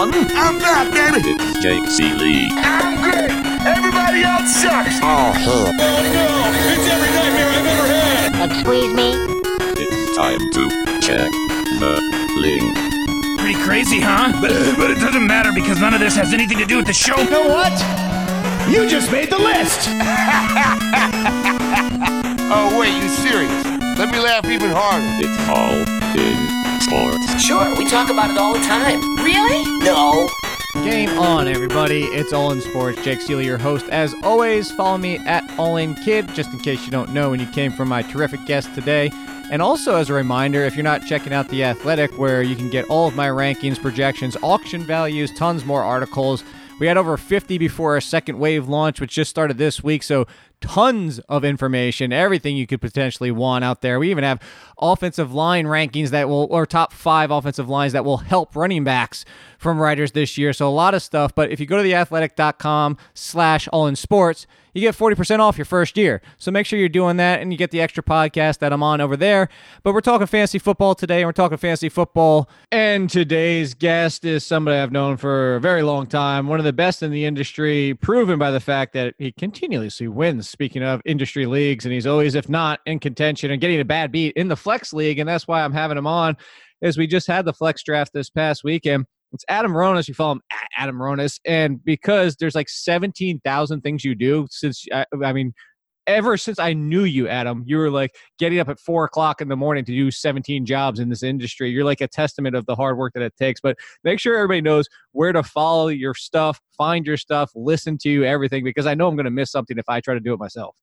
How's? I'm back, baby. It's Jake Ciely. I'm great. Everybody else sucks. Oh, hell. Oh no! It's every nightmare I've ever had! Excuse me? It's time to check the link. Pretty crazy, huh? But, but it doesn't matter because none of this has anything to do with the show. You know what? You just made the list. Oh, wait, you serious? Let me laugh even harder. It's all in sports. Sure, we talk about it all the time. Really? No. Game on, everybody. It's All in Sports. Jake Ciely, your host. As always, follow me at All In Kid, just in case you don't know when you came from my terrific guest today. And also, as a reminder, if you're not checking out The Athletic, where you can get all of my rankings, projections, auction values, tons more articles. We had over 50 before our second wave launch, which just started this week. So, tons of information, everything you could potentially want out there. We even have offensive line rankings that will, or top five offensive lines that will help running backs from writers this year. So, a lot of stuff. But if you go to theathletic.com slash all in sports, you get 40% off your first year. So make sure you're doing that and you get the extra podcast that I'm on over there. But we're talking fantasy football today and we're talking fantasy football. And today's guest is somebody I've known for a very long time, one of the best in the industry, proven by the fact that he continuously wins. Speaking of industry leagues, and he's always, if not in contention and getting a bad beat in the flex league. And that's why I'm having him on. Is we just had the flex draft this past weekend. It's Adam Ronis. You follow him at Adam Ronis. And because there's like 17,000 things you do since, I, I mean, ever since I knew you, Adam, you were like getting up at four o'clock in the morning to do 17 jobs in this industry. You're like a testament of the hard work that it takes. But make sure everybody knows where to follow your stuff, find your stuff, listen to everything, because I know I'm going to miss something if I try to do it myself.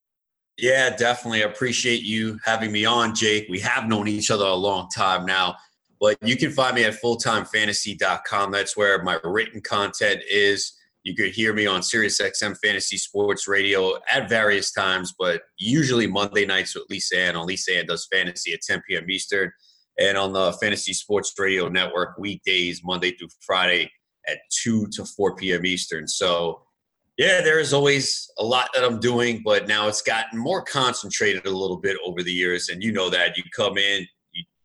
Yeah, definitely. I appreciate you having me on, Jake. We have known each other a long time now. But you can find me at fulltimefantasy.com. That's where my written content is. You could hear me on SiriusXM Fantasy Sports Radio at various times, but usually Monday nights with Lisa Ann. On Lisa Ann does fantasy at 10 p.m. Eastern. And on the Fantasy Sports Radio Network weekdays, Monday through Friday at 2 to 4 p.m. Eastern. So, yeah, there is always a lot that I'm doing, but now it's gotten more concentrated a little bit over the years. And you know that. You come in,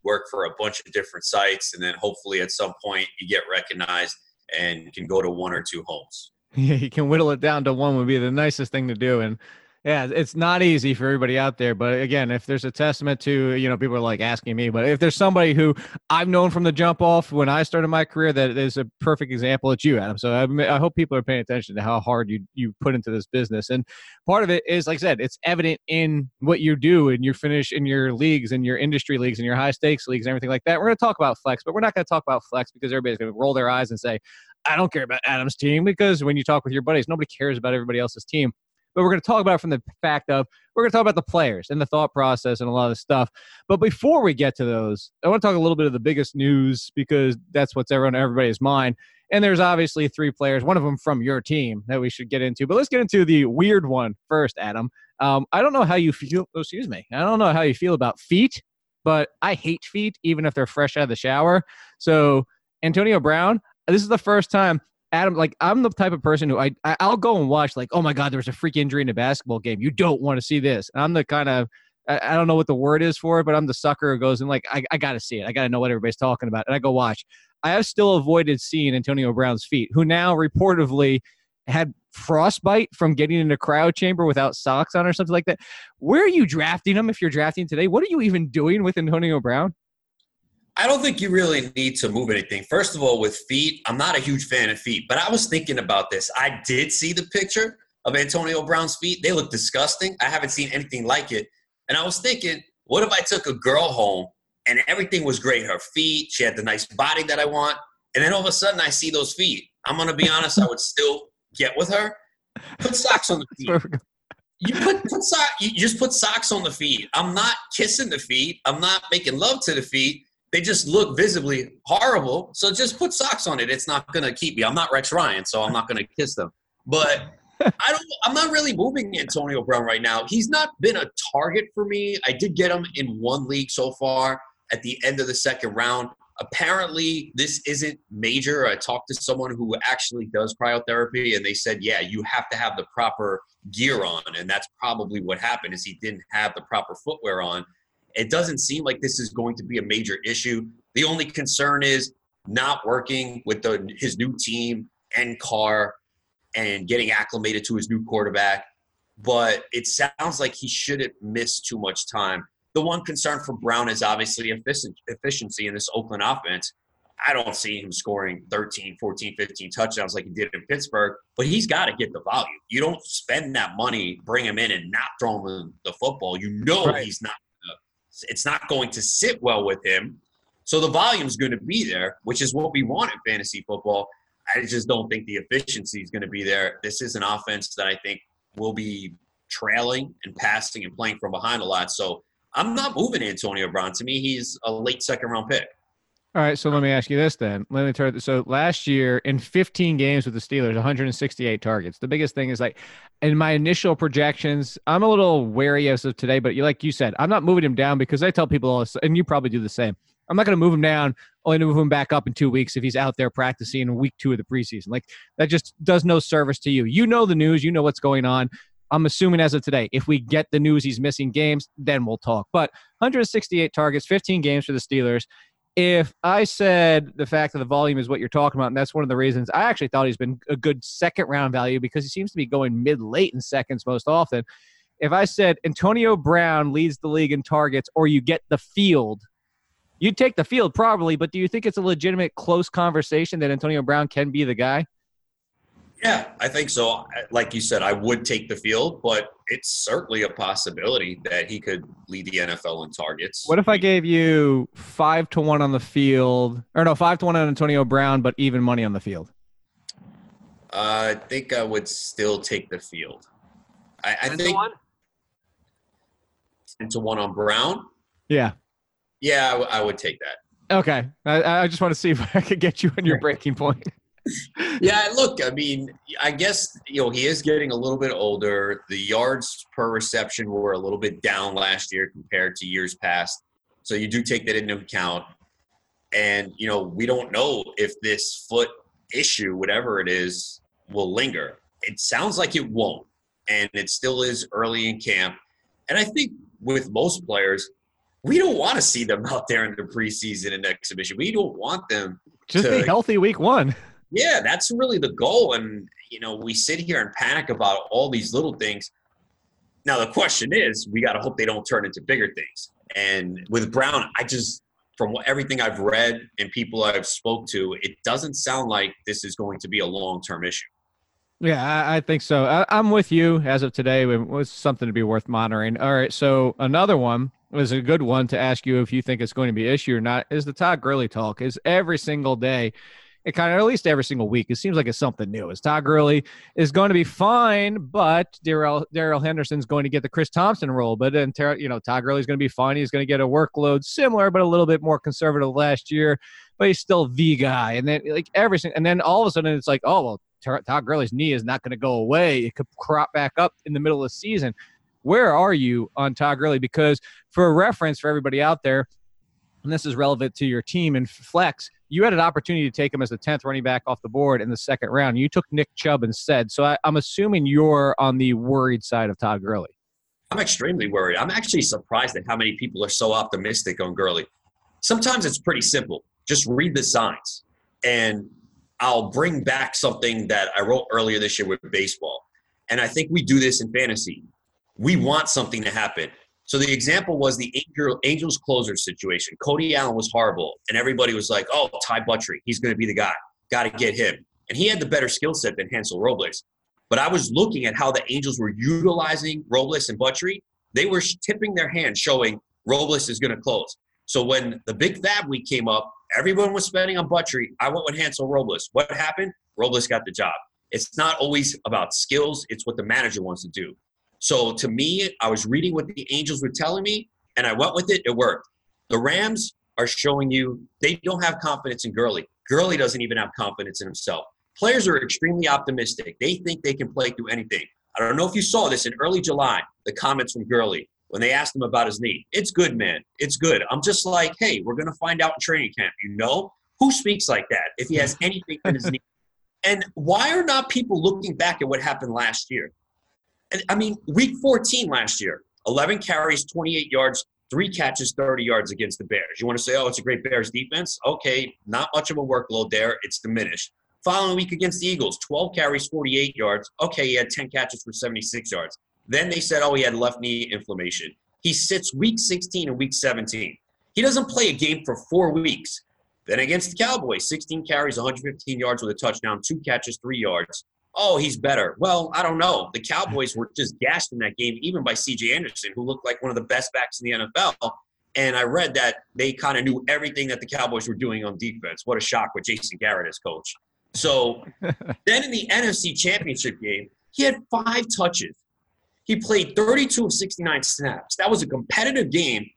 work for a bunch of different sites, and then hopefully at some point you get recognized and can go to one or two homes. Yeah, you can whittle it down to one would be the nicest thing to do. And yeah, it's not easy for everybody out there. But again, if there's a testament to, you know, people are like asking me, but if there's somebody who I've known from the jump off when I started my career that is a perfect example, it's you, Adam. So I, I hope people are paying attention to how hard you, you put into this business. And part of it is, like I said, it's evident in what you do and you finish in your leagues and your industry leagues and your high stakes leagues and everything like that. We're going to talk about flex, but we're not going to talk about flex because everybody's going to roll their eyes and say, I don't care about Adam's team because when you talk with your buddies, nobody cares about everybody else's team but we're going to talk about it from the fact of we're going to talk about the players and the thought process and a lot of stuff. But before we get to those, I want to talk a little bit of the biggest news because that's what's on everybody's mind. And there's obviously three players, one of them from your team that we should get into. But let's get into the weird one first, Adam. Um, I don't know how you feel. Oh, excuse me. I don't know how you feel about feet, but I hate feet, even if they're fresh out of the shower. So, Antonio Brown, this is the first time Adam, like I'm the type of person who I, I will go and watch like, oh my god, there was a freak injury in a basketball game. You don't want to see this. And I'm the kind of I, I, don't know what the word is for it, but I'm the sucker who goes and like I, I got to see it. I got to know what everybody's talking about, and I go watch. I have still avoided seeing Antonio Brown's feet, who now reportedly had frostbite from getting in a cryo chamber without socks on or something like that. Where are you drafting him if you're drafting today? What are you even doing with Antonio Brown? I don't think you really need to move anything. First of all, with feet, I'm not a huge fan of feet, but I was thinking about this. I did see the picture of Antonio Brown's feet. They look disgusting. I haven't seen anything like it. And I was thinking, what if I took a girl home and everything was great? Her feet, she had the nice body that I want. And then all of a sudden I see those feet. I'm going to be honest, I would still get with her. Put socks on the feet. You put, put so- you just put socks on the feet. I'm not kissing the feet. I'm not making love to the feet they just look visibly horrible. So just put socks on it. It's not going to keep me. I'm not Rex Ryan, so I'm not going to kiss them. But I don't. I'm not really moving Antonio Brown right now. He's not been a target for me. I did get him in one league so far at the end of the second round. Apparently, this isn't major. I talked to someone who actually does cryotherapy, and they said, "Yeah, you have to have the proper gear on," and that's probably what happened. Is he didn't have the proper footwear on, it doesn't seem like this is going to be a major issue. The only concern is not working with the, his new team and Carr and getting acclimated to his new quarterback. But it sounds like he shouldn't miss too much time. The one concern for Brown is obviously efficiency in this Oakland offense. I don't see him scoring 13, 14, 15 touchdowns like he did in Pittsburgh, but he's got to get the volume. You don't spend that money, bring him in, and not throw him the football. You know Right. he's not. It's not going to sit well with him. So the volume's going to be there, which is what we want in fantasy football. I just don't think the efficiency is going to be there. This is an offense that I think will be trailing and passing and playing from behind a lot. So I'm not moving Antonio Brown. To me, he's a late second round pick. All right, so let me ask you this then. Let me turn. So last year in 15 games with the Steelers, 168 targets. The biggest thing is like in my initial projections, I'm a little wary as of today, but you like you said, I'm not moving him down because I tell people all this, and you probably do the same. I'm not going to move him down, only to move him back up in two weeks if he's out there practicing in week two of the preseason. Like that just does no service to you. You know the news, you know what's going on. I'm assuming as of today, if we get the news he's missing games, then we'll talk. But 168 targets, 15 games for the Steelers if I said the fact that the volume is what you're talking about, and that's one of the reasons I actually thought he's been a good second round value because he seems to be going mid late in seconds most often. If I said Antonio Brown leads the league in targets or you get the field, you'd take the field probably, but do you think it's a legitimate close conversation that Antonio Brown can be the guy? Yeah, I think so. Like you said, I would take the field, but it's certainly a possibility that he could lead the NFL in targets. What if I gave you five to one on the field, or no, five to one on Antonio Brown, but even money on the field? Uh, I think I would still take the field. I, I think ten to one on Brown. Yeah. Yeah, I, w- I would take that. Okay. I, I just want to see if I could get you on your breaking point. Yeah, look, I mean, I guess you know he is getting a little bit older. The yards per reception were a little bit down last year compared to years past, so you do take that into account. And you know, we don't know if this foot issue, whatever it is, will linger. It sounds like it won't, and it still is early in camp. And I think with most players, we don't want to see them out there in the preseason and exhibition. We don't want them Just be to- healthy week one. Yeah, that's really the goal. And, you know, we sit here and panic about all these little things. Now, the question is, we got to hope they don't turn into bigger things. And with Brown, I just, from what, everything I've read and people I've spoke to, it doesn't sound like this is going to be a long term issue. Yeah, I, I think so. I, I'm with you as of today. It was something to be worth monitoring. All right, so another one was a good one to ask you if you think it's going to be issue or not. Is the Todd Gurley talk? Is every single day, it kind of at least every single week, it seems like it's something new. Is Todd Gurley is going to be fine, but Darrell Darrell Henderson's going to get the Chris Thompson role. But then you know Todd Gurley's going to be fine. He's going to get a workload similar, but a little bit more conservative last year. But he's still the guy. And then like everything, and then all of a sudden it's like, oh well, Todd Gurley's knee is not going to go away. It could crop back up in the middle of the season. Where are you on Todd Gurley? Because for a reference for everybody out there, and this is relevant to your team and flex, you had an opportunity to take him as the 10th running back off the board in the second round. You took Nick Chubb instead. So I, I'm assuming you're on the worried side of Todd Gurley. I'm extremely worried. I'm actually surprised at how many people are so optimistic on Gurley. Sometimes it's pretty simple. Just read the signs. And I'll bring back something that I wrote earlier this year with baseball. And I think we do this in fantasy. We want something to happen. So the example was the Angel, Angels closer situation. Cody Allen was horrible, and everybody was like, "Oh, Ty Buttrey, he's going to be the guy. Got to get him." And he had the better skill set than Hansel Robles. But I was looking at how the Angels were utilizing Robles and Buttrey. They were tipping their hand, showing Robles is going to close. So when the big fab week came up, everyone was spending on Buttrey. I went with Hansel Robles. What happened? Robles got the job. It's not always about skills, it's what the manager wants to do. So to me, I was reading what the Angels were telling me, and I went with it. It worked. The Rams are showing you they don't have confidence in Gurley. Gurley doesn't even have confidence in himself. Players are extremely optimistic. They think they can play through anything. I don't know if you saw this in early July, the comments from Gurley when they asked him about his knee. It's good, man. It's good. I'm just like, hey, we're going to find out in training camp. You know? Who speaks like that if he has anything in his knee? And why are not people looking back at what happened last year? I mean, week 14 last year, 11 carries, 28 yards, three catches, 30 yards against the Bears. You want to say, oh, it's a great Bears defense? Okay, not much of a workload there. It's diminished. Following week against the Eagles, 12 carries, 48 yards. Okay, he had 10 catches for 76 yards. Then they said, oh, he had left knee inflammation. He sits week 16 and week 17. He doesn't play a game for four weeks. Then against the Cowboys, 16 carries, 115 yards with a touchdown, two catches, three yards. Oh, he's better. Well, I don't know. The Cowboys were just gashed in that game, even by CJ Anderson, who looked like one of the best backs in the NFL. And I read that they kind of knew everything that the Cowboys were doing on defense. What a shock with Jason Garrett as coach. So then in the NFC Championship game, he had five touches. He played 32 of 69 snaps. That was a competitive game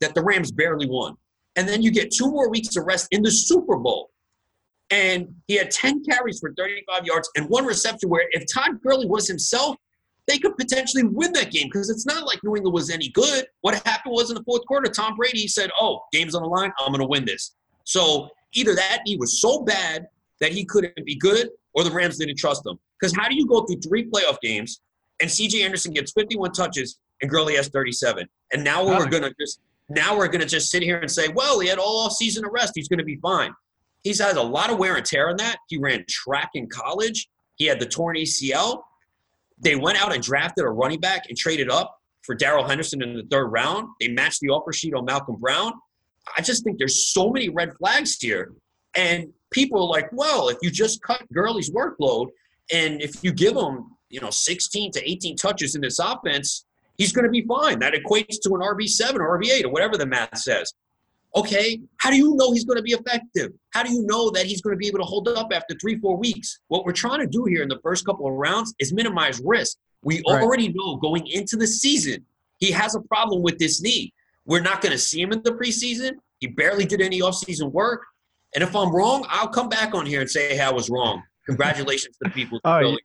that the Rams barely won. And then you get two more weeks of rest in the Super Bowl. And he had 10 carries for 35 yards and one reception where if Todd Gurley was himself, they could potentially win that game because it's not like New England was any good. What happened was in the fourth quarter, Tom Brady said, Oh, game's on the line. I'm going to win this. So either that knee was so bad that he couldn't be good or the Rams didn't trust him. Because how do you go through three playoff games and CJ Anderson gets 51 touches and Gurley has 37? And now we're going to just now we're going to just sit here and say, well, he had all season of rest. He's going to be fine. He's had a lot of wear and tear on that. He ran track in college. He had the torn ACL. They went out and drafted a running back and traded up for Darrell Henderson in the third round. They matched the offer sheet on Malcolm Brown. I just think there's so many red flags here. And people are like, well, if you just cut Gurley's workload and if you give him, you know, 16 to 18 touches in this offense, he's going to be fine. That equates to an RB7 or RB8 or whatever the math says. Okay, how do you know he's going to be effective? How do you know that he's going to be able to hold up after three, four weeks? What we're trying to do here in the first couple of rounds is minimize risk. We right. already know going into the season, he has a problem with this knee. We're not going to see him in the preseason. He barely did any offseason work. And if I'm wrong, I'll come back on here and say, hey, I was wrong. Congratulations to the people. oh,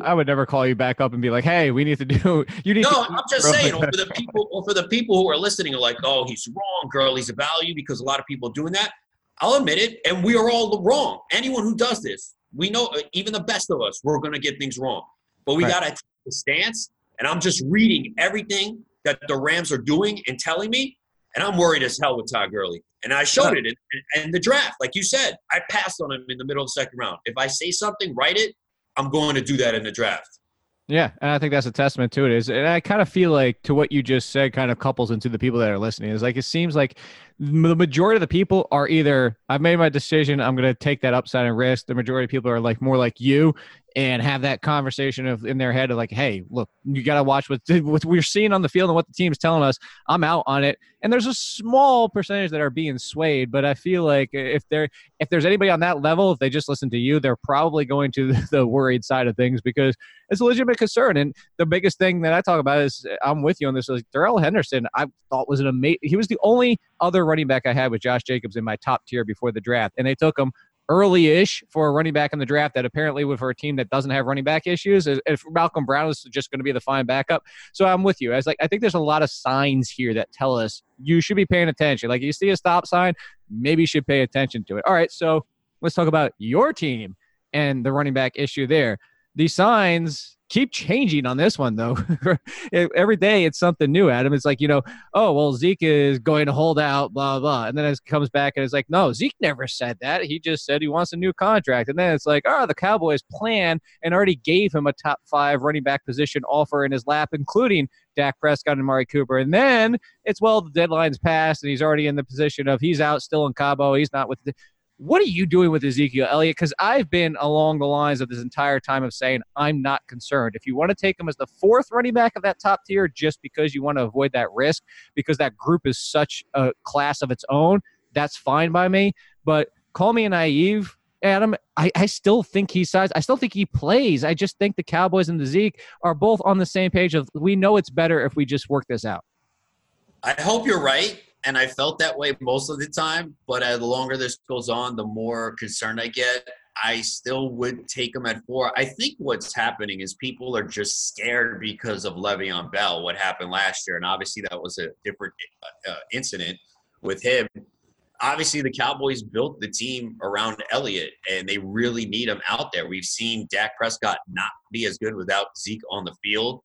I would never call you back up and be like, "Hey, we need to do." You need. No, I'm just saying. for the people, or for the people who are listening, are like, "Oh, he's wrong, Gurley. He's a value," because a lot of people are doing that. I'll admit it, and we are all wrong. Anyone who does this, we know, uh, even the best of us, we're going to get things wrong. But we right. got to take the stance. And I'm just reading everything that the Rams are doing and telling me, and I'm worried as hell with Todd Gurley. And I showed it in, in, the draft. Like you said, I passed on him in the middle of the second round. If I say something, write it. I'm going to do that in the draft. Yeah, and I think that's a testament to it. Is and I kind of feel like to what you just said, kind of couples into the people that are listening. Is like it seems like the majority of the people are either I've made my decision, I'm going to take that upside and risk. The majority of people are like more like you and have that conversation of in their head of like, hey, look, you got to watch what, what we're seeing on the field and what the team's telling us. I'm out on it, and there's a small percentage that are being swayed, but I feel like if there if there's anybody on that level, if they just listen to you, they're probably going to the worried side of things because it's a legitimate concern. And the biggest thing that I talk about is I'm with you on this. Is Darrell Henderson, I thought was an amazing. He was the only other running back I had with Josh Jacobs in my top tier before the draft, and they took him early-ish for a running back in the draft that apparently would for a team that doesn't have running back issues if Malcolm Brown is just going to be the fine backup. So I'm with you. I was like, I think there's a lot of signs here that tell us you should be paying attention. Like you see a stop sign, maybe you should pay attention to it. All right, so let's talk about your team and the running back issue there. These signs keep changing on this one though. Every day it's something new, Adam. It's like, you know, oh well Zeke is going to hold out, blah blah. And then it comes back and it's like, no, Zeke never said that. He just said he wants a new contract. And then it's like, oh, the Cowboys plan and already gave him a top five running back position offer in his lap, including Dak Prescott and Amari Cooper. And then it's well, the deadline's passed and he's already in the position of he's out still in Cabo. He's not with the what are you doing with Ezekiel Elliott? Because I've been along the lines of this entire time of saying I'm not concerned. If you want to take him as the fourth running back of that top tier just because you want to avoid that risk, because that group is such a class of its own, that's fine by me. But call me a naive, Adam. I, I still think he's size. I still think he plays. I just think the Cowboys and the Zeke are both on the same page of we know it's better if we just work this out. I hope you're right and I felt that way most of the time. But as the longer this goes on, the more concerned I get. I still would take him at four. I think what's happening is people are just scared because of Le'Veon Bell, what happened last year, and obviously that was a different uh, incident with him. Obviously, the Cowboys built the team around Elliott, and they really need him out there. We've seen Dak Prescott not be as good without Zeke on the field.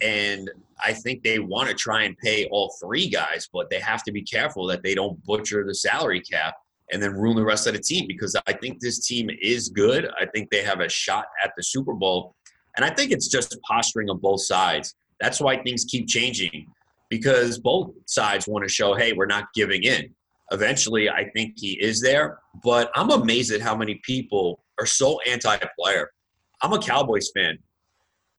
And I think they want to try and pay all three guys, but they have to be careful that they don't butcher the salary cap and then ruin the rest of the team because I think this team is good. I think they have a shot at the Super Bowl. And I think it's just posturing on both sides. That's why things keep changing because both sides want to show, hey, we're not giving in. Eventually, I think he is there, but I'm amazed at how many people are so anti player. I'm a Cowboys fan,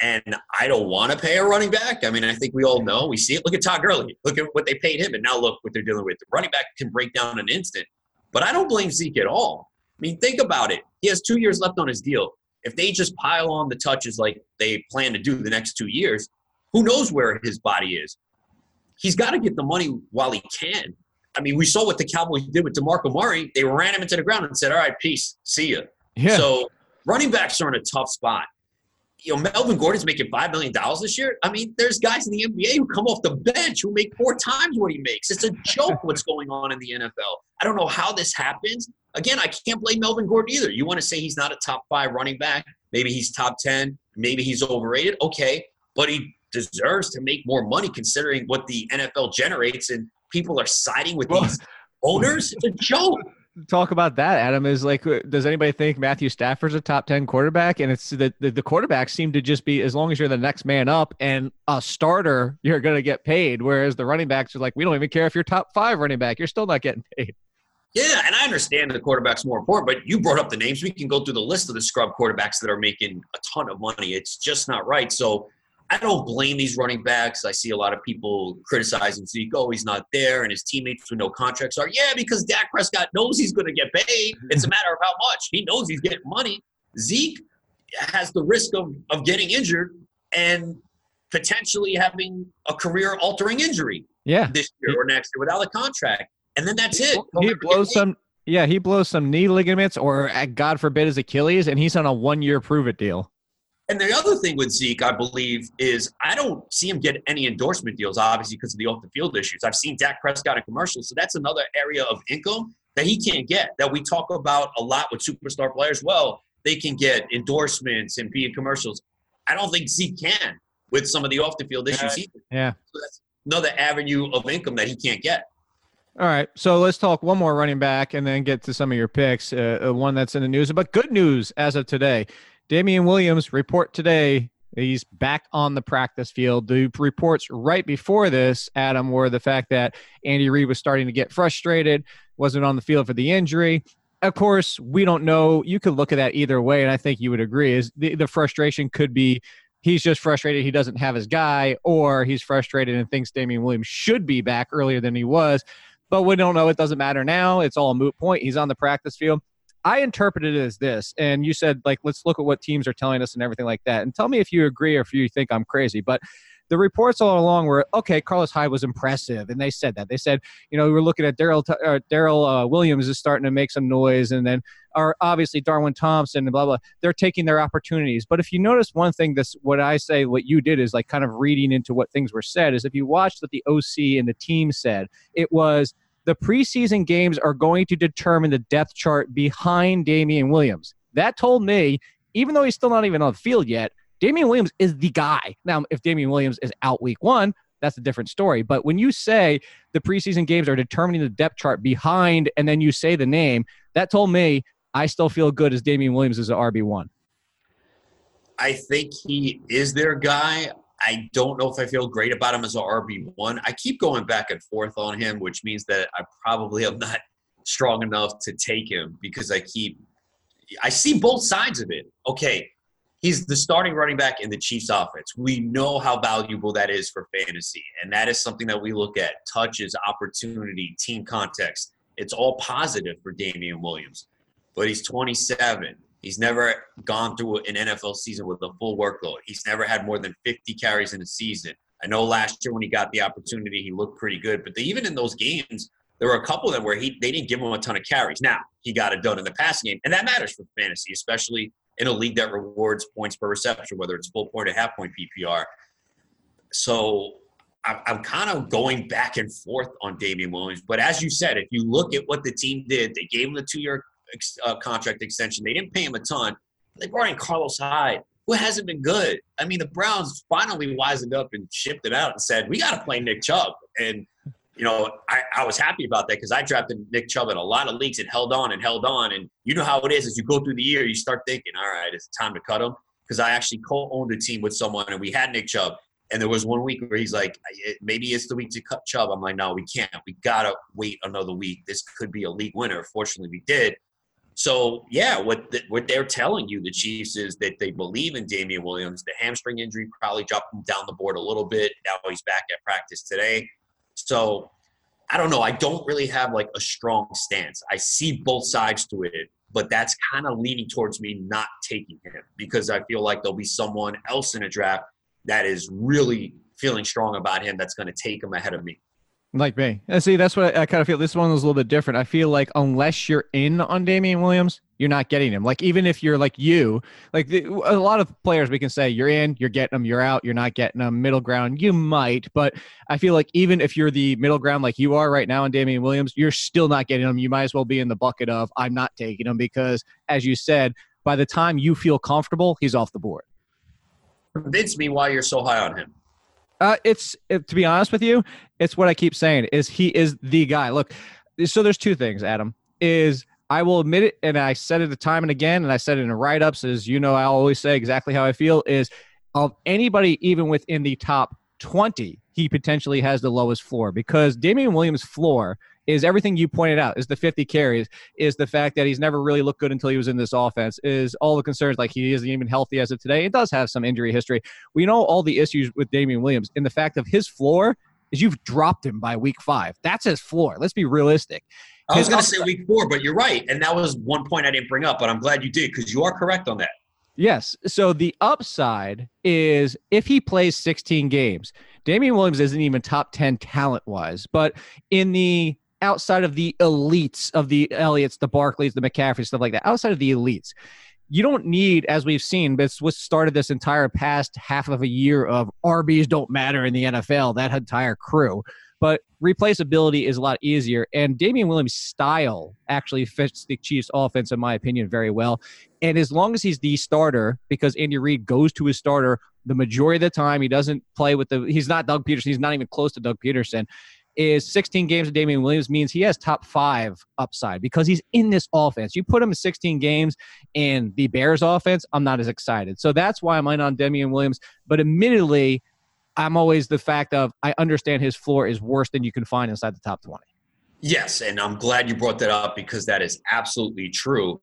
and I don't want to pay a running back. I mean, I think we all know. We see it. Look at Todd Gurley. Look at what they paid him, and now look what they're dealing with. The running back can break down in an instant. But I don't blame Zeke at all. I mean, think about it. He has two years left on his deal. If they just pile on the touches like they plan to do the next two years, who knows where his body is? He's got to get the money while he can. I mean, we saw what the Cowboys did with DeMarco Murray. They ran him into the ground and said, all right, peace, see ya. Yeah. So running backs are in a tough spot. You know, Melvin Gordon's making $5 million this year. I mean, there's guys in the NBA who come off the bench who make four times what he makes. It's a joke what's going on in the NFL. I don't know how this happens. Again, I can't blame Melvin Gordon either. You want to say he's not a top five running back? Maybe he's top 10. Maybe he's overrated. Okay. But he deserves to make more money considering what the NFL generates and people are siding with Well- these owners. It's a joke. Talk about that adam is like uh, does anybody think matthew stafford's a top 10 quarterback and it's the, the the quarterbacks seem to just be as long as you're the next man up and a starter you're going to get paid whereas the running backs are like we don't even care if you're top five running back you're still not getting paid Yeah, and I understand the quarterback's more important, but you brought up the names. We can go through the list of the scrub quarterbacks that are making a ton of money. It's just not right. So I don't blame these running backs. I see a lot of people criticizing Zeke. Oh, he's not there, and his teammates with no contracts are. Yeah, because Dak Prescott knows he's going to get paid. It's a matter of how much. He knows he's getting money. Zeke has the risk of, of getting injured and potentially having a career altering injury yeah this year or next year without a contract. And then that's it. He blows some yeah he blows some knee ligaments or uh, god forbid his achilles and he's on a one year prove it deal And the other thing with Zeke, I believe, is I don't see him get any endorsement deals, obviously, because of the off the field issues. I've seen Dak Prescott in commercials, so that's another area of income that he can't get, that we talk about a lot with superstar players. Well, they can get endorsements and be in commercials. I don't think Zeke can with some of the off the field issues. either. yeah So that's another avenue of income that he can't get. All right, so let's talk one more running back and then get to some of your picks. Uh, uh, one that's in the news, but good news as of today. Damien Williams report today he's back on the practice field. The reports right before this, Adam, were the fact that Andy Reid was starting to get frustrated, wasn't on the field for the injury. Of course, we don't know. You could look at that either way, and I think you would agree. Is the, the frustration could be he's just frustrated he doesn't have his guy, or he's frustrated and thinks Damien Williams should be back earlier than he was but we don't know. It doesn't matter now. It's all a moot point. He's on the practice field. I interpreted it as this, and you said like, let's look at what teams are telling us and everything like that, and tell me if you agree or if you think I'm crazy. But the reports all along were okay. Carlos Hyde was impressive, and they said that. They said, you know, we were looking at Daryl Daryl uh, Williams is starting to make some noise, and then are obviously Darwin Thompson and blah blah. They're taking their opportunities. But if you notice one thing, this what I say, what you did is like kind of reading into what things were said. Is if you watched what the OC and the team said, it was the preseason games are going to determine the depth chart behind Damien Williams. That told me, even though he's still not even on the field yet, Damien Williams is the guy. Now, if Damien Williams is out week one, that's a different story. But when you say the preseason games are determining the depth chart behind, and then you say the name, that told me I still feel good as Damien Williams is an RB1. I think he is their guy. I don't know if I feel great about him as an RB1. I keep going back and forth on him, which means that I probably am not strong enough to take him because I keep I see both sides of it. Okay, he's the starting running back in the Chiefs offense. We know how valuable that is for fantasy, and that is something that we look at. Touches, opportunity, team context. It's all positive for Damien Williams. But he's 27. He's never gone through an NFL season with a full workload. He's never had more than 50 carries in a season. I know last year when he got the opportunity, he looked pretty good. But even in those games, there were a couple of them where he they didn't give him a ton of carries. Now he got it done in the passing game, and that matters for fantasy, especially in a league that rewards points per reception, whether it's full point or half point PPR. So I'm, I'm kind of going back and forth on Damien Williams. But as you said, if you look at what the team did, they gave him the two year ex, uh, contract extension. They didn't pay him a ton. They brought in Carlos Hyde, who hasn't been good. I mean, the Browns finally wisened up and shipped it out and said, we got to play Nick Chubb. And, you know, I, I was happy about that because I drafted Nick Chubb in a lot of leagues and held on and held on. And you know how it is as you go through the year, you start thinking, all right, it's time to cut him. Because I actually co owned a team with someone and we had Nick Chubb. And there was one week where he's like, maybe it's the week to cut Chubb. I'm like, no, we can't. We got to wait another week. This could be a league winner. Fortunately, we did. So yeah, what the, what they're telling you, the Chiefs, is that they believe in Damien Williams. The hamstring injury probably dropped him down the board a little bit. Now he's back at practice today. So I don't know. I don't really have like a strong stance. I see both sides to it, but that's kind of leaning towards me not taking him because I feel like there'll be someone else in a draft that is really feeling strong about him that's going to take him ahead of me. Like me. And see, that's what I, I kind of feel. This one was a little bit different. I feel like unless you're in on Damien Williams, you're not getting him. Like even if you're like you, like the, a lot of players, we can say you're in, you're getting them, you're out, you're not getting them. Middle ground, you might, but I feel like even if you're the middle ground, like you are right now in Damien Williams, you're still not getting them. You might as well be in the bucket of I'm not taking him because, as you said, by the time you feel comfortable, he's off the board. Convince me why you're so high on him. Uh, it's it, to be honest with you, it's what I keep saying is he is the guy. Look, so there's two things, Adam. Is I will admit it, and I said it time and again, and I said it in write ups, as you know, I always say exactly how I feel. Is of anybody even within the top 20, he potentially has the lowest floor because Damien Williams' floor is everything you pointed out is the 50 carries is the fact that he's never really looked good until he was in this offense is all the concerns like he isn't even healthy as of today it does have some injury history we know all the issues with Damien Williams and the fact of his floor is you've dropped him by week five that's his floor let's be realistic I was going to say week four, but you're right. And that was one point I didn't bring up, but I'm glad you did because you are correct on that. Yes. So the upside is if he plays 16 games, Damien Williams isn't even top 10 talent wise, but in the outside of the elites of the Elliott's, the Barkleys, the McCaffrey, stuff like that, outside of the elites, you don't need, as we've seen, it's what started this entire past half of a year of RBs don't matter in the NFL, that entire crew. But replaceability is a lot easier. And Damien Williams' style actually fits the Chiefs' offense, in my opinion, very well. And as long as he's the starter, because Andy Reid goes to his starter the majority of the time, he doesn't play with the, he's not Doug Pederson. He's not even close to Doug Pederson is 16 games of Damien Williams means he has top five upside because he's in this offense. You put him in 16 games in the Bears offense, I'm not as excited. So that's why I'm in on Damien Williams. But admittedly, I'm always the fact of I understand his floor is worse than you can find inside the top 20. Yes, and I'm glad you brought that up because that is absolutely true.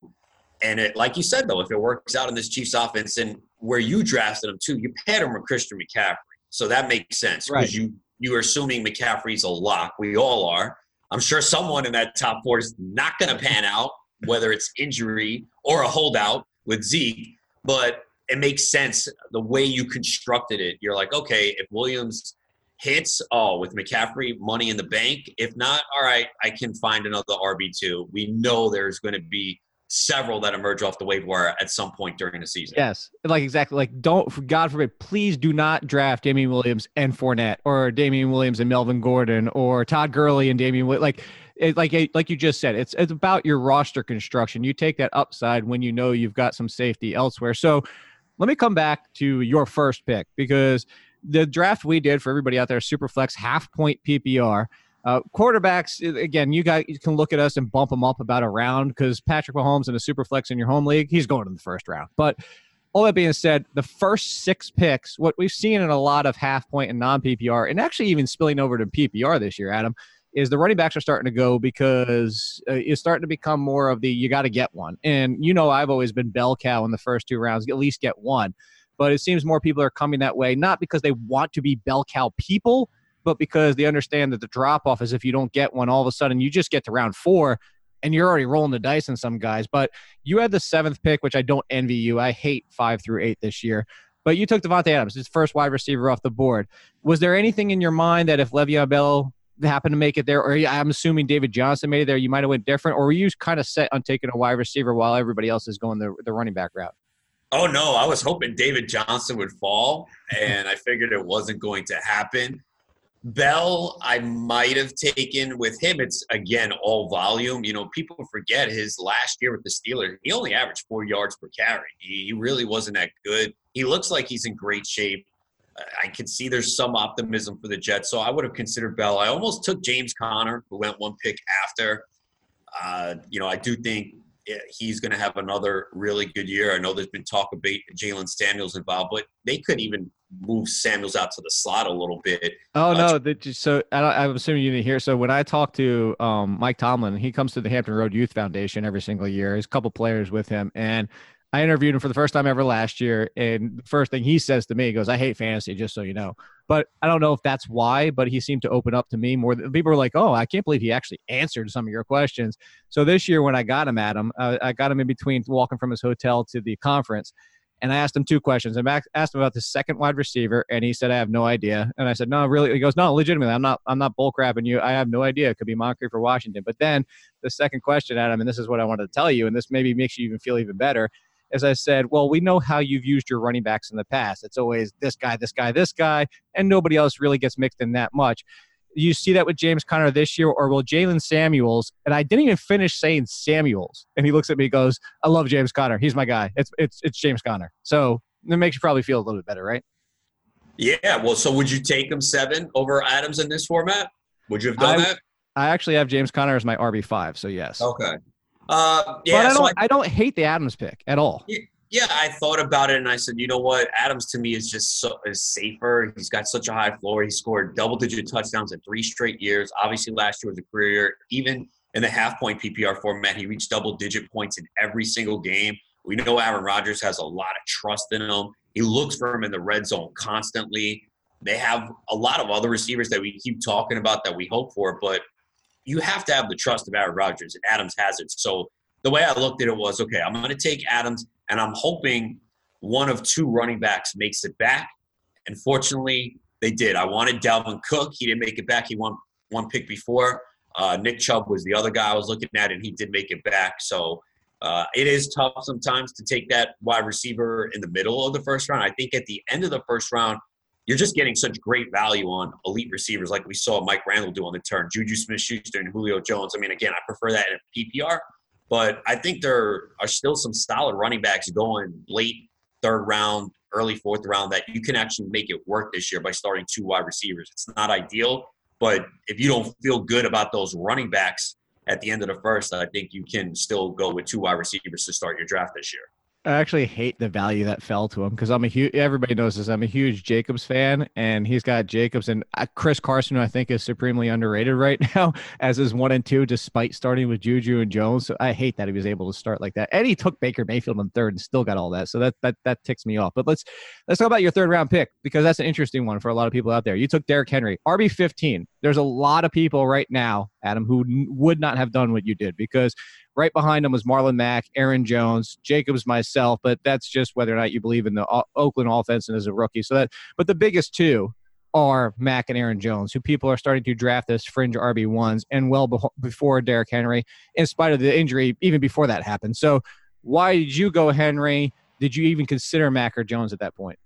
And it, like you said, though, if it works out in this Chiefs offense and where you drafted him too, you paired him with Christian McCaffrey, so that makes sense because right. you you are assuming McCaffrey's a lock. We all are. I'm sure someone in that top four is not going to pan out, whether it's injury or a holdout with Zeke. But it makes sense the way you constructed it. You're like, okay, if Williams hits, oh, with McCaffrey, money in the bank. If not, all right, I can find another RB2. We know there's going to be several that emerge off the waiver wire at some point during the season. Yes, like exactly. Like don't, God forbid, please do not draft Damien Williams and Fournette, or Damien Williams and Melvin Gordon, or Todd Gurley and Damien. Like, it, like like you just said, it's it's about your roster construction. You take that upside when you know you've got some safety elsewhere. So, let me come back to your first pick because the draft we did for everybody out there, Superflex half point PPR. Uh, quarterbacks, again, you guys you can look at us and bump them up about a round because Patrick Mahomes in a super flex in your home league, he's going in the first round. But all that being said, the first six picks, what we've seen in a lot of half point and non PPR, and actually even spilling over to PPR this year, Adam, is the running backs are starting to go because uh, it's starting to become more of the you got to get one. And you know, I've always been bell cow in the first two rounds, at least get one. But it seems more people are coming that way, not because they want to be bell cow people, but because they understand that the drop off is if you don't get one, all of a sudden you just get to round four and you're already rolling the dice in some guys. But you had the seventh pick, which I don't envy you. I hate five through eight this year. But you took Davante Adams, his first wide receiver off the board. Was there anything in your mind that if Le'Veon Bell happened to make it there, or I'm assuming David Johnson made it there, you might have went different, or were you kind of set on taking a wide receiver while everybody else is going the, the running back route? Oh no, I was hoping David Johnson would fall, and I figured it wasn't going to happen. Bell, I might have taken with him. It's again all volume. You know, people forget his last year with the Steelers. He only averaged four yards per carry. He, really wasn't that good. He looks like he's in great shape. I can see there's some optimism for the Jets, so I would have considered Bell. I almost took James Conner, who went one pick after. Uh, you know, I do think he's going to have another really good year. I know there's been talk about Jaylen Samuels involved, but they could even move Samuels out to the slot a little bit. Oh uh, no! so I, am assuming you didn't hear. So when I talk to um, Mike Tomlin, he comes to the Hampton Road Youth Foundation every single year. There's a couple players with him, and I interviewed him for the first time ever last year, and the first thing he says to me, he goes, "I hate fantasy, just so you know." But I don't know if that's why, but he seemed to open up to me more. People were like, "Oh, I can't believe he actually answered some of your questions." So this year, when I got him him, uh, I got him in between walking from his hotel to the conference, and I asked him two questions. I asked him about the second wide receiver, and he said, "I have no idea." And I said, "No, really?" He goes, "No, legitimately, I'm not. I'm not bull crapping you. I have no idea. It could be Moncrief for Washington." But then the second question Adam, and this is what I wanted to tell you, and this maybe makes you even feel even better as I said, well, we know how you've used your running backs in the past. It's always this guy, this guy, this guy, and nobody else really gets mixed in that much. You see that with James Conner this year, or will Jaylen Samuels? And I didn't even finish saying Samuels, and he looks at me, goes, "I love James Conner. He's my guy. It's it's it's James Conner." So it makes you probably feel a little bit better, right? Yeah. Well, so would you take him seven over Adams in this format? Would you have done I, that? I actually have James Conner as my RB five, so yes. Okay. Uh, yeah, but I don't. I, I, don't hate the Adams pick at all. Yeah, yeah, I thought about it and I said, you know what? Adams to me is just so is safer. He's got such a high floor. He scored double digit touchdowns in three straight years. Obviously, last year was a career year. Even in the half point PPR format, he reached double digit points in every single game. We know Aaron Rodgers has a lot of trust in him. He looks for him in the red zone constantly. They have a lot of other receivers that we keep talking about that we hope for, but you have to have the trust of Aaron Rodgers, and Adams has it. So the way I looked at it was okay, I'm going to take Adams, and I'm hoping one of two running backs makes it back. And fortunately, they did. I wanted Dalvin Cook. He didn't make it back. He won one pick before. Uh, Nick Chubb was the other guy I was looking at, and he did make it back. So uh, it is tough sometimes to take that wide receiver in the middle of the first round. I think at the end of the first round, you're just getting such great value on elite receivers like we saw Mike Randall do on the turn, Juju Smith Schuster and Julio Jones. I mean, again, I prefer that in PPR, but I think there are still some solid running backs going late third round, early fourth round that you can actually make it work this year by starting two wide receivers. It's not ideal, but if you don't feel good about those running backs at the end of the first, I think you can still go with two wide receivers to start your draft this year. I actually hate the value that fell to him because I'm a huge. Everybody knows this. I'm a huge Jacobs fan, and he's got Jacobs and uh, Chris Carson, who I think is supremely underrated right now, as his one and two, despite starting with Juju and Jones. So I hate that he was able to start like that, and he took Baker Mayfield in third and still got all that. So that that that ticks me off. But let's let's talk about your third round pick because that's an interesting one for a lot of people out there. You took Derrick Henry, RB 15. There's a lot of people right now, Adam, who would not have done what you did because Right behind him was Marlon Mack, Aaron Jones, Jacobs, myself. But that's just whether or not you believe in the o- Oakland offense and as a rookie. So that, but the biggest two are Mack and Aaron Jones, who people are starting to draft as fringe RB ones, and well be- before Derrick Henry, in spite of the injury, even before that happened. So, why did you go Henry? Did you even consider Mack or Jones at that point?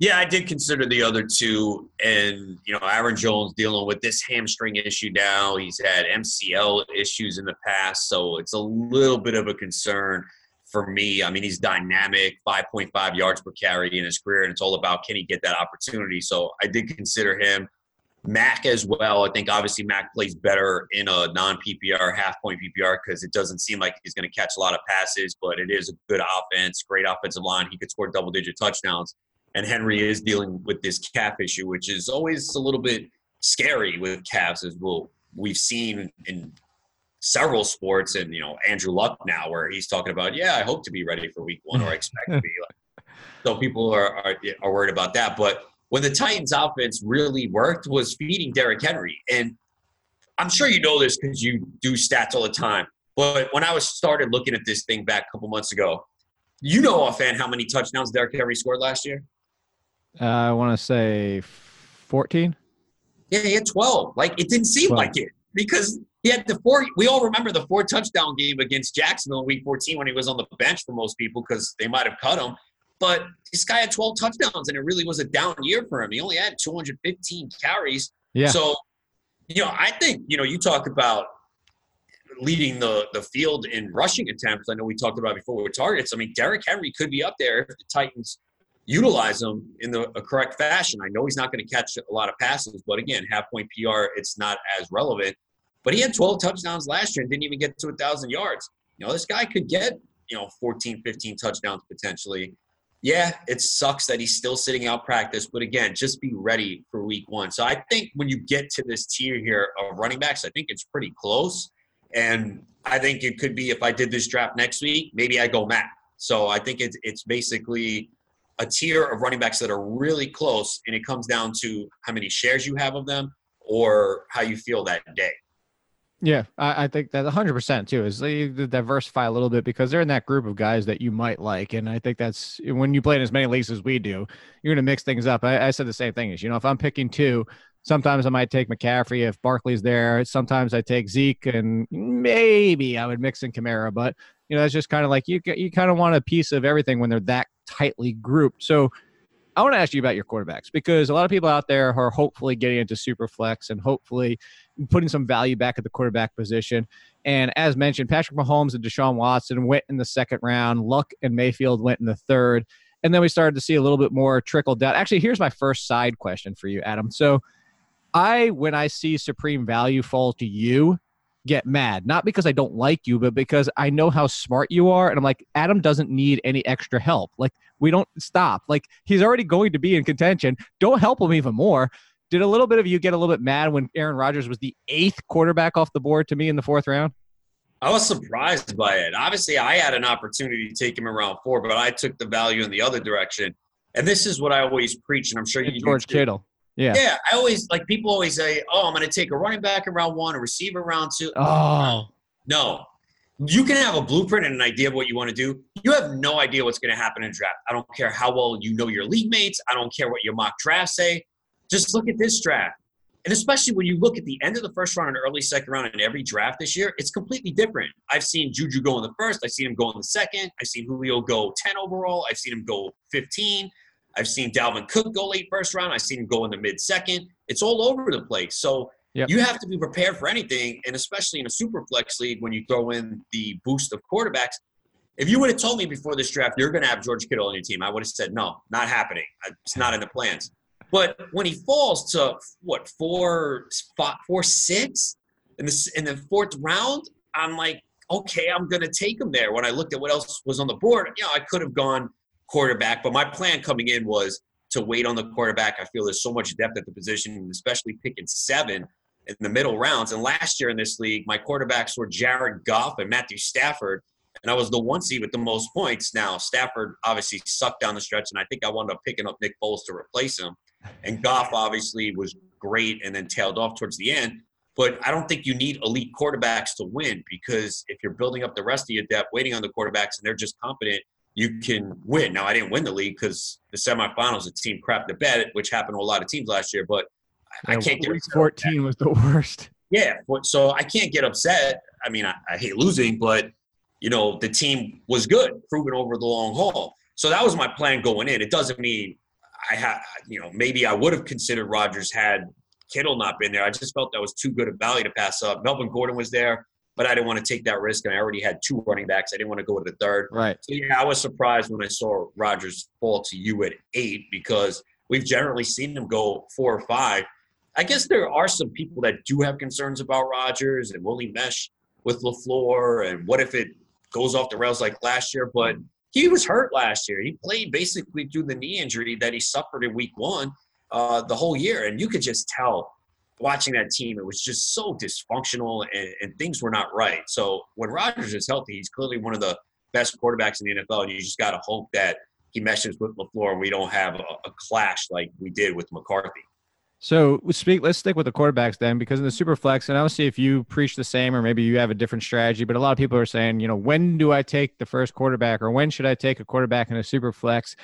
Yeah, I did consider the other two, and you know, Aaron Jones dealing with this hamstring issue now. He's had MCL issues in the past, so it's a little bit of a concern for me. I mean, he's dynamic, 5.5 yards per carry in his career, and it's all about can he get that opportunity. So I did consider him. Mack as well. I think obviously Mack plays better in a non PPR, half point PPR because it doesn't seem like he's going to catch a lot of passes, but it is a good offense, great offensive line. He could score double digit touchdowns and Henry is dealing with this calf issue, which is always a little bit scary with calves, as well we've seen in several sports, and you know Andrew Luck now, where he's talking about, yeah, I hope to be ready for Week One, or I expect to be. So people are, are are worried about that, but when the Titans' offense really worked was feeding Derrick Henry, and I'm sure you know this because you do stats all the time. But when I was started looking at this thing back a couple months ago, you know offhand how many touchdowns Derrick Henry scored last year? Uh, I want to say 14. Yeah, he had 12. Like it didn't seem 12. like it because he had the four. We all remember the four touchdown game against Jacksonville in Week 14 when he was on the bench for most people because they might have cut him. But this guy had 12 touchdowns, and it really was a down year for him. He only had 215 carries. Yeah. So, you know, I think, you know, you talk about leading the, the field in rushing attempts. I know we talked about before with targets. I mean, Derrick Henry could be up there if the Titans utilize him in the correct fashion. I know he's not going to catch a lot of passes, but again, half point PR, it's not as relevant. But he had 12 touchdowns last year and didn't even get to a 1,000 yards. You know, this guy could get, you know, 14, 15 touchdowns potentially. Yeah, it sucks that he's still sitting out practice, but again, just be ready for week one. So I think when you get to this tier here of running backs, I think it's pretty close. And I think it could be if I did this draft next week, maybe I go Mack. So I think it's it's basically a tier of running backs that are really close, and it comes down to how many shares you have of them or how you feel that day. Yeah, I, I think that 100% too is they diversify a little bit because they're in that group of guys that you might like. And I think that's when you play in as many leagues as we do, you're going to mix things up. I, I said the same thing is, you know, if I'm picking two, sometimes I might take McCaffrey if Barkley's there. Sometimes I take Zeke and maybe I would mix in Kamara. But, you know, it's just kind of like you, you kind of want a piece of everything when they're that tightly grouped. So, I want to ask you about your quarterbacks because a lot of people out there are hopefully getting into super flex and hopefully putting some value back at the quarterback position. And as mentioned, Patrick Mahomes and Deshaun Watson went in the second round. Luck and Mayfield went in the third. And then we started to see a little bit more trickle down. Actually, here's my first side question for you, Adam. So I, when I see supreme value fall to you, get mad. Not because I don't like you, but because I know how smart you are. And I'm like, Adam doesn't need any extra help. Like, we don't stop. Like, he's already going to be in contention. Don't help him even more. Did a little bit of you get a little bit mad when Aaron Rodgers was the eighth quarterback off the board to me in the fourth round? I was surprised by it. Obviously, I had an opportunity to take him around four, but I took the value in the other direction. And this is what I always preach, and I'm sure you George Kittle. Yeah. Yeah. I always like people always say, Oh, I'm gonna take a running back in round one, a receiver round two. Oh. No. You can have a blueprint and an idea of what you want to do. You have no idea what's going to happen in draft. I don't care how well you know your league mates. I don't care what your mock drafts say. Just look at this draft. And especially when you look at the end of the first round and early second round in every draft this year, it's completely different. I've seen Juju go in the first. I've seen him go in the second. I've seen Julio go 10 overall. I've seen him go 15. I've seen Dalvin Cook go late first round. I've seen him go in the mid second. It's all over the place. So yep. you have to be prepared for anything, and especially in a super flex league when you throw in the boost of quarterbacks. If you would have told me before this draft you're going to have George Kittle on your team, I would have said no, not happening. It's not in the plans. But when he falls to what four, spot four, six in the in the fourth round, I'm like, okay, I'm going to take him there. When I looked at what else was on the board, you know, I could have gone quarterback. But my plan coming in was to wait on the quarterback. I feel there's so much depth at the position, especially picking seven in the middle rounds. And last year in this league, my quarterbacks were Jared Goff and Matthew Stafford. And I was the one seed with the most points. Now, Stafford obviously sucked down the stretch, and I think I wound up picking up Nick Foles to replace him. And Goff obviously was great and then tailed off towards the end. But I don't think you need elite quarterbacks to win because if you're building up the rest of your depth, waiting on the quarterbacks, and they're just competent, you can win. Now, I didn't win the league because the semifinals, the team crapped the bed, which happened to a lot of teams last year. But yeah, I can't get week 14 was the worst. Yeah, so I can't get upset. I mean, I, I, hate losing, but you know the team was good, proven over the long haul. So that was my plan going in. It doesn't mean I had, you know, maybe I would have considered Rodgers had Kittle not been there. I just felt that was too good a value to pass up. Melvin Gordon was there but I didn't want to take that risk, and I already had two running backs. I didn't want to go to the third. Right. So yeah, I was surprised when I saw Rodgers fall to you at eight because we've generally seen him go four or five. I guess there are some people that do have concerns about Rodgers and will he mesh with LaFleur and what if it goes off the rails like last year? But he was hurt last year. He played basically through the knee injury that he suffered in week one uh, the whole year, and you could just tell watching that team, it was just so dysfunctional and, and things were not right. So when Rodgers is healthy, he's clearly one of the best quarterbacks in the NFL, and you just got to hope that he meshes with LaFleur and we don't have a, a clash like we did with McCarthy. So speak. Let's stick with the quarterbacks then, because in the super flex, and I'll see if you preach the same or maybe you have a different strategy. But a lot of people are saying, you know, when do I take the first quarterback, or when should I take a quarterback in a super flex?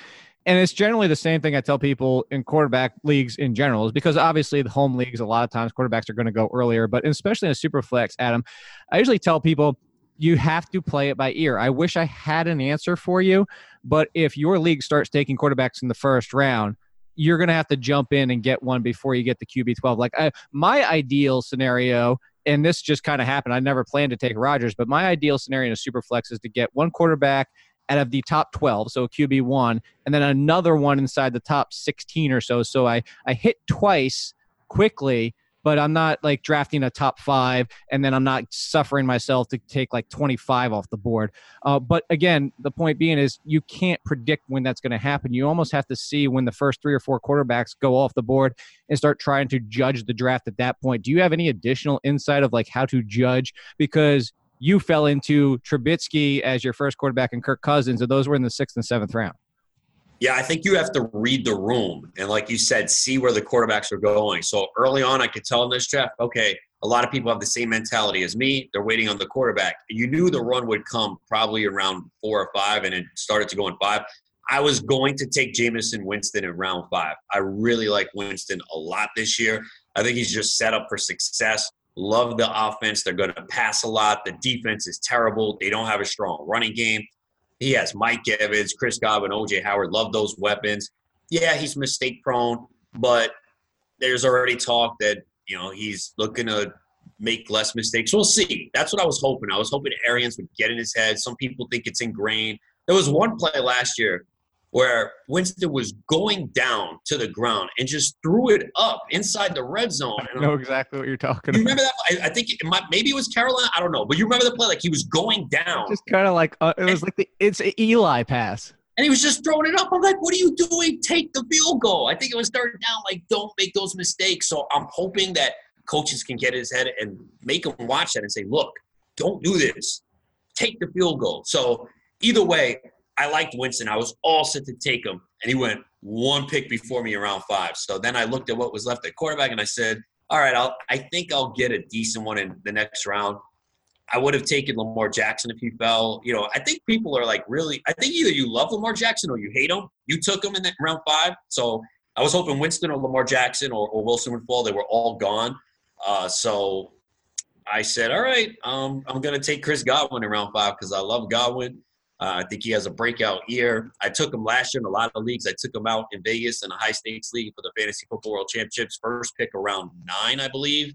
And it's generally the same thing I tell people in quarterback leagues in general, is because obviously the home leagues, a lot of times quarterbacks are going to go earlier, but especially in a super flex, Adam, I usually tell people you have to play it by ear. I wish I had an answer for you, but if your league starts taking quarterbacks in the first round, you're going to have to jump in and get one before you get the QB 12. Like I, my ideal scenario, and this just kind of happened. I never planned to take Rodgers, but my ideal scenario in a super flex is to get one quarterback out of the top 12, so QB one, and then another one inside the top 16 or so. So I, I hit twice quickly but I'm not like drafting a top five and then I'm not suffering myself to take like 25 off the board. Uh, but again, the point being is you can't predict when that's going to happen. You almost have to see when the first three or four quarterbacks go off the board and start trying to judge the draft at that point. Do you have any additional insight of like how to judge? Because you fell into Trubisky as your first quarterback and Kirk Cousins, and those were in the sixth and seventh round. Yeah, I think you have to read the room and, like you said, see where the quarterbacks are going. So early on, I could tell in this draft, okay, a lot of people have the same mentality as me. They're waiting on the quarterback. You knew the run would come probably around four or five, and it started to go in five. I was going to take Jameis Winston in round five. I really like Winston a lot this year. I think he's just set up for success. Love the offense. They're going to pass a lot. The defense is terrible. They don't have a strong running game. He has Mike Evans, Chris Godwin, OJ Howard. Love those weapons. Yeah, he's mistake prone, but there's already talk that you know he's looking to make less mistakes. We'll see. That's what I was hoping. I was hoping Arians would get in his head. Some people think it's ingrained. There was one play last year where Winston was going down to the ground and just threw it up inside the red zone. I know exactly what you're talking you about. remember that? I, I think it might, maybe it was Carolina. I don't know, but you remember the play like he was going down, Just kind of like uh, it was like the it's Eli pass. and he was just throwing it up. I'm like, what are you doing? Take the field goal. I think it was third down. Like, don't make those mistakes. So I'm hoping that coaches can get his head and make him watch that and say, look, don't do this. Take the field goal. So either way, I liked Winston. I was all set to take him, and he went one pick before me around five. So then I looked at what was left at quarterback, and I said, all right, I'll, I think I'll get a decent one in the next round. I would have taken Lamar Jackson if he fell. You know, I think people are like really. I think either you love Lamar Jackson or you hate him. You took him in that round five, so I was hoping Winston or Lamar Jackson or, or Wilson would fall. They were all gone. Uh, so I said, all right, um, I'm going to take Chris Godwin in round five because I love Godwin. Uh, I think he has a breakout year. I took him last year in a lot of leagues. I took him out in Vegas in a high stakes league for the Fantasy Football World Championships, first pick around nine, I believe.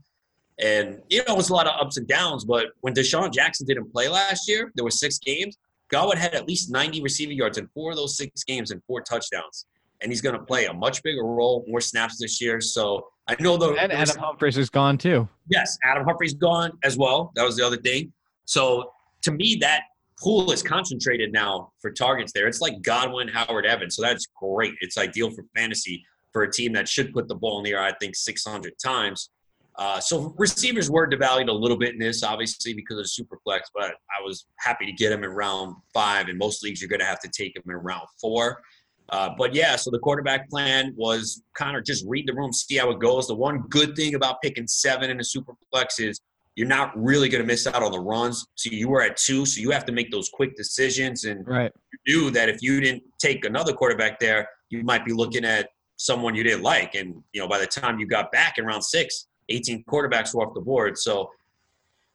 And, you know, it was a lot of ups and downs. But when DeSean Jackson didn't play last year, there were six games. Godwin had at least 90 receiving yards in four of those six games and four touchdowns. And he's going to play a much bigger role, more snaps this year. So I know the. And Adam Humphries is gone too. Yes, Adam Humphrey's gone as well. That was the other thing. So to me, that pool is concentrated now for targets there. It's like Godwin, Howard, Evans. So that's great. It's ideal for fantasy for a team that should put the ball in the air, I think, 600 times. Uh, so receivers were devalued a little bit in this, obviously, because of super flex, but I was happy to get him in round five. In most leagues, you're going to have to take him in round four. Uh, but yeah, so the quarterback plan was kind of just read the room, see how it goes. The one good thing about picking seven in a super flex is you're not really going to miss out on the runs. So you were at two, so you have to make those quick decisions. And Right. you knew that if you didn't take another quarterback there, you might be looking at someone you didn't like. And you know, by the time you got back in round six, 18 quarterbacks were off the board. So,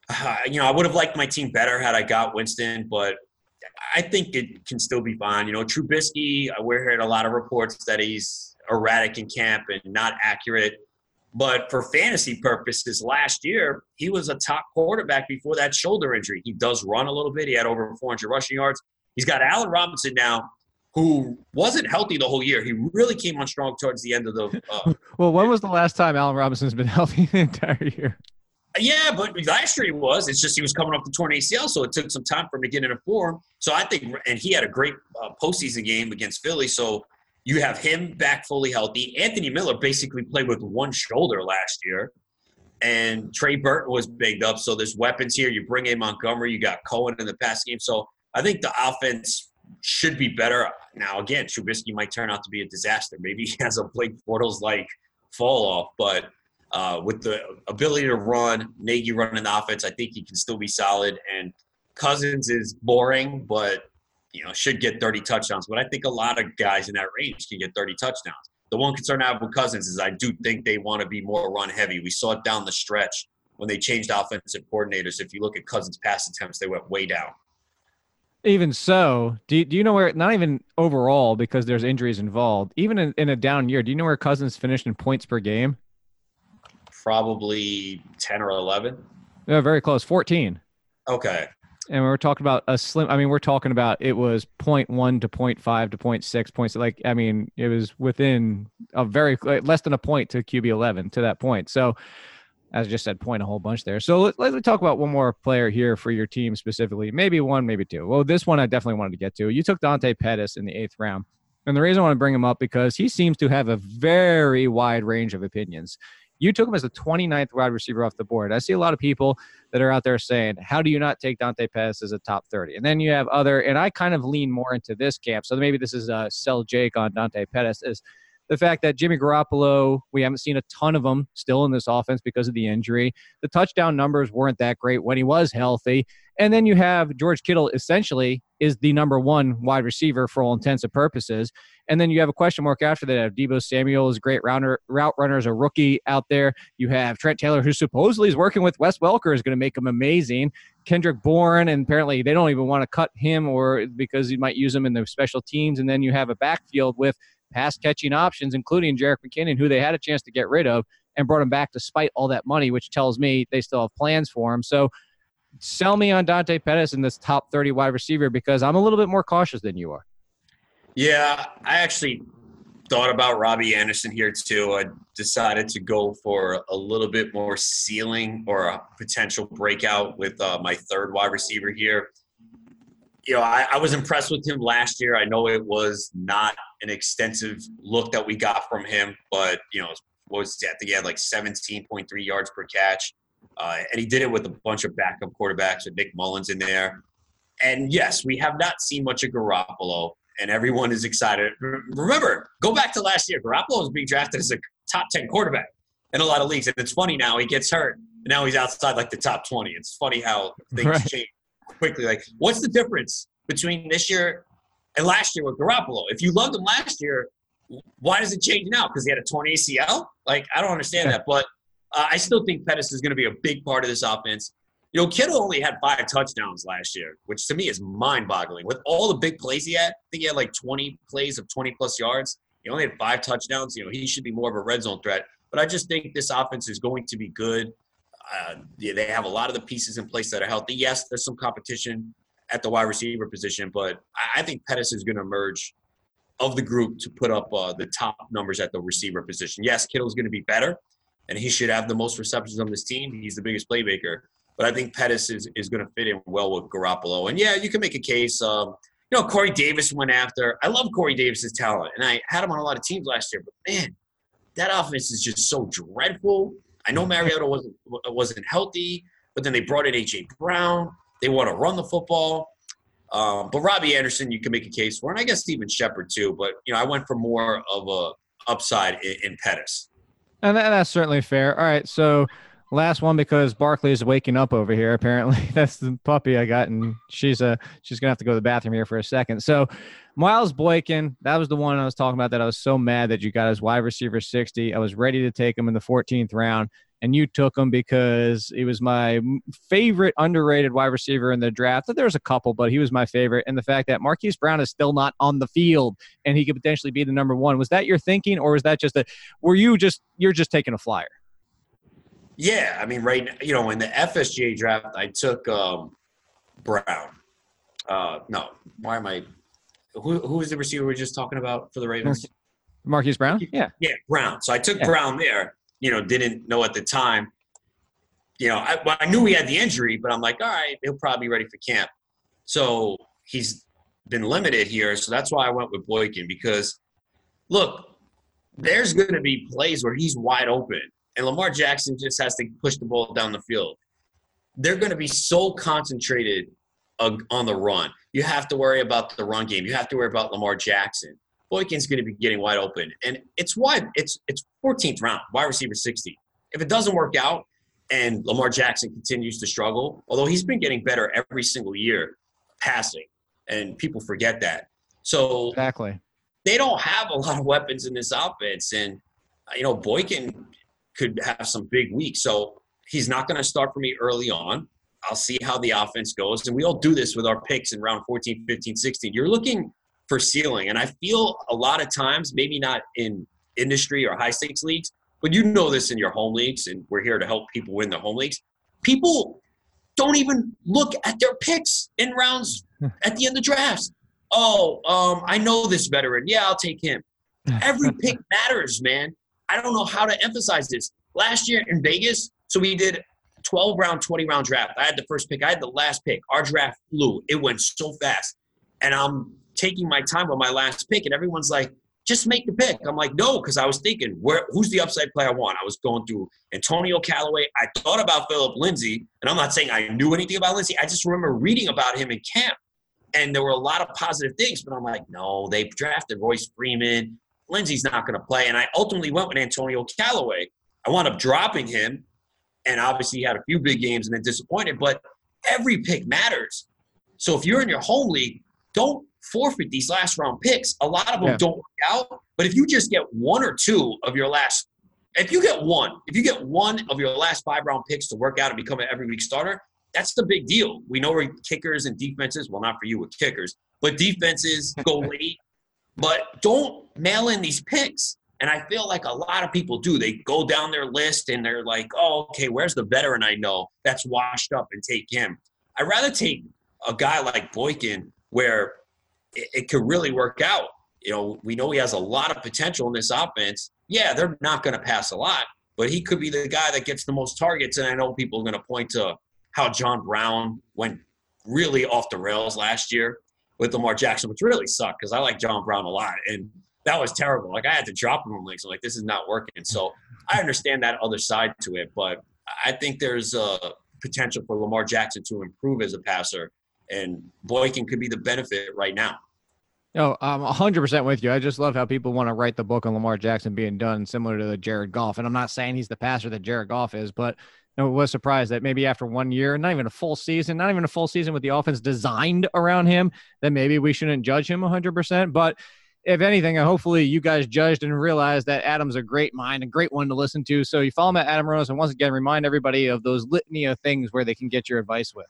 uh, you know, I would have liked my team better had I got Winston, but I think it can still be fine. You know, Trubisky, we're hearing a lot of reports that he's erratic in camp and not accurate. But for fantasy purposes, last year he was a top quarterback before that shoulder injury. He does run a little bit. He had over 400 rushing yards. He's got Allen Robinson now, who wasn't healthy the whole year. He really came on strong towards the end of the. Uh, Well, when was the last time Allen Robinson's been healthy the entire year? yeah, but last year he was. It's just he was coming off the torn ACL, so it took some time for him to get into form. So I think, and he had a great uh, postseason game against Philly. So you have him back fully healthy. Anthony Miller basically played with one shoulder last year. And Trey Burton was banged up. So there's weapons here. You bring in Montgomery. You got Cohen in the pass game. So I think the offense should be better. Now, again, Trubisky might turn out to be a disaster. Maybe he has a Blake Bortles like fall off. But uh, with the ability to run, Nagy running the offense, I think he can still be solid. And Cousins is boring, but you know, should get 30 touchdowns. But I think a lot of guys in that range can get 30 touchdowns. The one concern I have with Cousins is I do think they want to be more run heavy. We saw it down the stretch when they changed offensive coordinators. If you look at Cousins' pass attempts, they went way down. Even so, do you, do you know where? Not even overall because there's injuries involved. Even in, in a down year, do you know where Cousins finished in points per game? Probably ten or eleven. Yeah, very close, fourteen. Okay. And we we're talking about a slim. I mean, we're talking about it was 0.1 to 0.5 to 0.6 points. Like, I mean, it was within a very like, less than a point to QB 11 to that point. So, as I just said, point a whole bunch there. So let, let's talk about one more player here for your team specifically. Maybe one, maybe two. Well, this one I definitely wanted to get to. You took Dante Pettis in the eighth round. And the reason I want to bring him up because he seems to have a very wide range of opinions. You took him as the 29th wide receiver off the board. I see a lot of people that are out there saying, How do you not take Dante Pettis as a top 30? And then you have other, and I kind of lean more into this camp. So maybe this is a sell Jake on Dante Pettis, is the fact that Jimmy Garoppolo, we haven't seen a ton of them still in this offense because of the injury. The touchdown numbers weren't that great when he was healthy. And then you have George Kittle essentially is the number one wide receiver for all intents and purposes. And then you have a question mark after that. Deebo Samuel is great rounder, route runner, is a rookie out there. You have Trent Taylor, who supposedly is working with Wes Welker, is going to make him amazing. Kendrick Bourne, and apparently they don't even want to cut him or because you might use him in the special teams. And then you have a backfield with pass catching options, including Jerick McKinnon, who they had a chance to get rid of and brought him back despite all that money, which tells me they still have plans for him. So sell me on Dante Pettis in this top 30 wide receiver because I'm a little bit more cautious than you are. Yeah, I actually thought about Robbie Anderson here too. I decided to go for a little bit more ceiling or a potential breakout with uh, my third wide receiver here. You know, I, I was impressed with him last year. I know it was not an extensive look that we got from him, but you know, was I think he had like 17.3 yards per catch. Uh, and he did it with a bunch of backup quarterbacks with Nick Mullens in there. And yes, we have not seen much of Garoppolo, and everyone is excited. Remember, go back to last year. Garoppolo was being drafted as a top 10 quarterback in a lot of leagues. And it's funny now, he gets hurt, and now he's outside like the top 20. It's funny how things right. change quickly. Like, what's the difference between this year and last year with Garoppolo? If you loved him last year, why does it change now? Because he had a torn ACL? Like, I don't understand that. But uh, I still think Pettis is going to be a big part of this offense. You know, Kittle only had five touchdowns last year, which to me is mind boggling. With all the big plays he had, I think he had like 20 plays of 20 plus yards. He only had five touchdowns. You know, he should be more of a red zone threat. But I just think this offense is going to be good. Uh, they have a lot of the pieces in place that are healthy. Yes, there's some competition at the wide receiver position, but I think Pettis is going to emerge of the group to put up uh, the top numbers at the receiver position. Yes, Kittle's going to be better, and he should have the most receptions on this team. He's the biggest playmaker. But I think Pettis is, is going to fit in well with Garoppolo. And yeah, you can make a case. You know, Corey Davis went after. I love Corey Davis's talent, and I had him on a lot of teams last year. But man, that offense is just so dreadful. I know Mariota wasn't wasn't healthy, but then they brought in AJ Brown. They want to run the football. Um, but Robbie Anderson, you can make a case for, and I guess Steven Shepard too. But you know, I went for more of a upside in, in Pettis. And that's certainly fair. All right, so last one because Barkley is waking up over here. Apparently, that's the puppy I got, and she's a uh, she's gonna have to go to the bathroom here for a second. So, Miles Boykin, that was the one I was talking about. That I was so mad that you got as wide receiver sixty. I was ready to take him in the 14th round and you took him because he was my favorite underrated wide receiver in the draft. There's a couple, but he was my favorite. And the fact that Marquise Brown is still not on the field and he could potentially be the number one was that your thinking, or was that just a were you just you're just taking a flyer? Yeah, I mean, right. You know, in the FSGA draft, I took um, Brown. Uh, no, why am I? Who who was the receiver we were just talking about for the Ravens? Marquise Brown. Yeah. Yeah, Brown. So I took yeah. Brown there you know, didn't know at the time. You know, I, I knew he had the injury, but I'm like, all right, he'll probably be ready for camp. So he's been limited here. So that's why I went with Boykin because, look, there's going to be plays where he's wide open, and Lamar Jackson just has to push the ball down the field. They're going to be so concentrated uh, on the run. You have to worry about the run game. You have to worry about Lamar Jackson. Boykin's going to be getting wide open, and it's wide. It's it's 14th round, wide receiver 60. If it doesn't work out, and Lamar Jackson continues to struggle, although he's been getting better every single year passing, and people forget that. So exactly, they don't have a lot of weapons in this offense, and uh, you know Boykin could have some big weeks. So he's not going to start for me early on. I'll see how the offense goes. And we all do this with our picks in round 14, 15, 16. You're looking for ceiling. And I feel a lot of times, maybe not in industry or high stakes leagues, but you know this in your home leagues, and we're here to help people win their home leagues. People don't even look at their picks in rounds at the end of drafts. Oh, um, I know this veteran. Yeah, I'll take him. Every pick matters, man. I don't know how to emphasize this. Last year in Vegas, so we did 12 round, 20 round draft. I had the first pick. I had the last pick. Our draft flew. It went so fast. And I'm taking my time with my last pick, and everyone's like, just make the pick. I'm like, no, because I was thinking, where who's the upside player I want? I was going through Antonio Callaway. I thought about Philip Lindsay, and I'm not saying I knew anything about Lindsay. I just remember reading about him in camp. And there were a lot of positive things, but I'm like, no, they drafted Royce Freeman. Lindsay's not going to play. And I ultimately went with Antonio Callaway. I wound up dropping him, and obviously he had a few big games and then disappointed, but every pick matters. So if you're in your home league, don't forfeit these last round picks. A lot of them Yeah. don't work out, but if you just get one or two of your last, if you get one, if you get one of your last five round picks to work out and become an every week starter, that's the big deal. We know where kickers and defenses, well, not for you with kickers, but defenses go late. But don't mail in these picks. And I feel like a lot of people do. They go down their list and they're like, oh, okay, where's the veteran I know that's washed up and take him? I'd rather take a guy like Boykin where it, it could really work out. You know, we know he has a lot of potential in this offense. Yeah, they're not going to pass a lot, but he could be the guy that gets the most targets. And I know people are going to point to how John Brown went really off the rails last year with Lamar Jackson, which really sucked because I like John Brown a lot. And that was terrible. Like I had to drop him on leagues. I'm like, this is not working. So I understand that other side to it, but I think there's a potential for Lamar Jackson to improve as a passer, and Boykin could be the benefit right now. No, I'm 100% with you. I just love how people want to write the book on Lamar Jackson being done similar to the Jared Goff. And I'm not saying he's the passer that Jared Goff is, but I was surprised that maybe after one year, not even a full season, not even a full season with the offense designed around him, that maybe we shouldn't judge him 100%. But if anything, uh, hopefully you guys judged and realized that Adam's a great mind, a great one to listen to. So you follow him at Adam Ronis. And once again, remind everybody of those litany of things where they can get your advice with.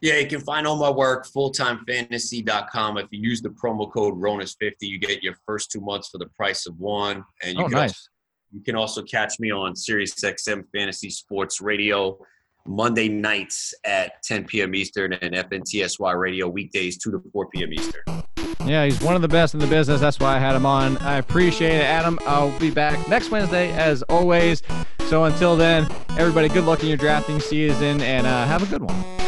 Yeah, you can find all my work, fulltimefantasy.com. If you use the promo code RONIS50, you get your first two months for the price of one. And you Oh, can also nice. You can also catch me on Sirius XM Fantasy Sports Radio Monday nights at 10 p.m. Eastern and FNTSY Radio weekdays 2 to 4 p.m. Eastern. Yeah, he's one of the best in the business. That's why I had him on. I appreciate it, Adam. I'll be back next Wednesday as always. So until then, everybody, good luck in your drafting season and uh, have a good one.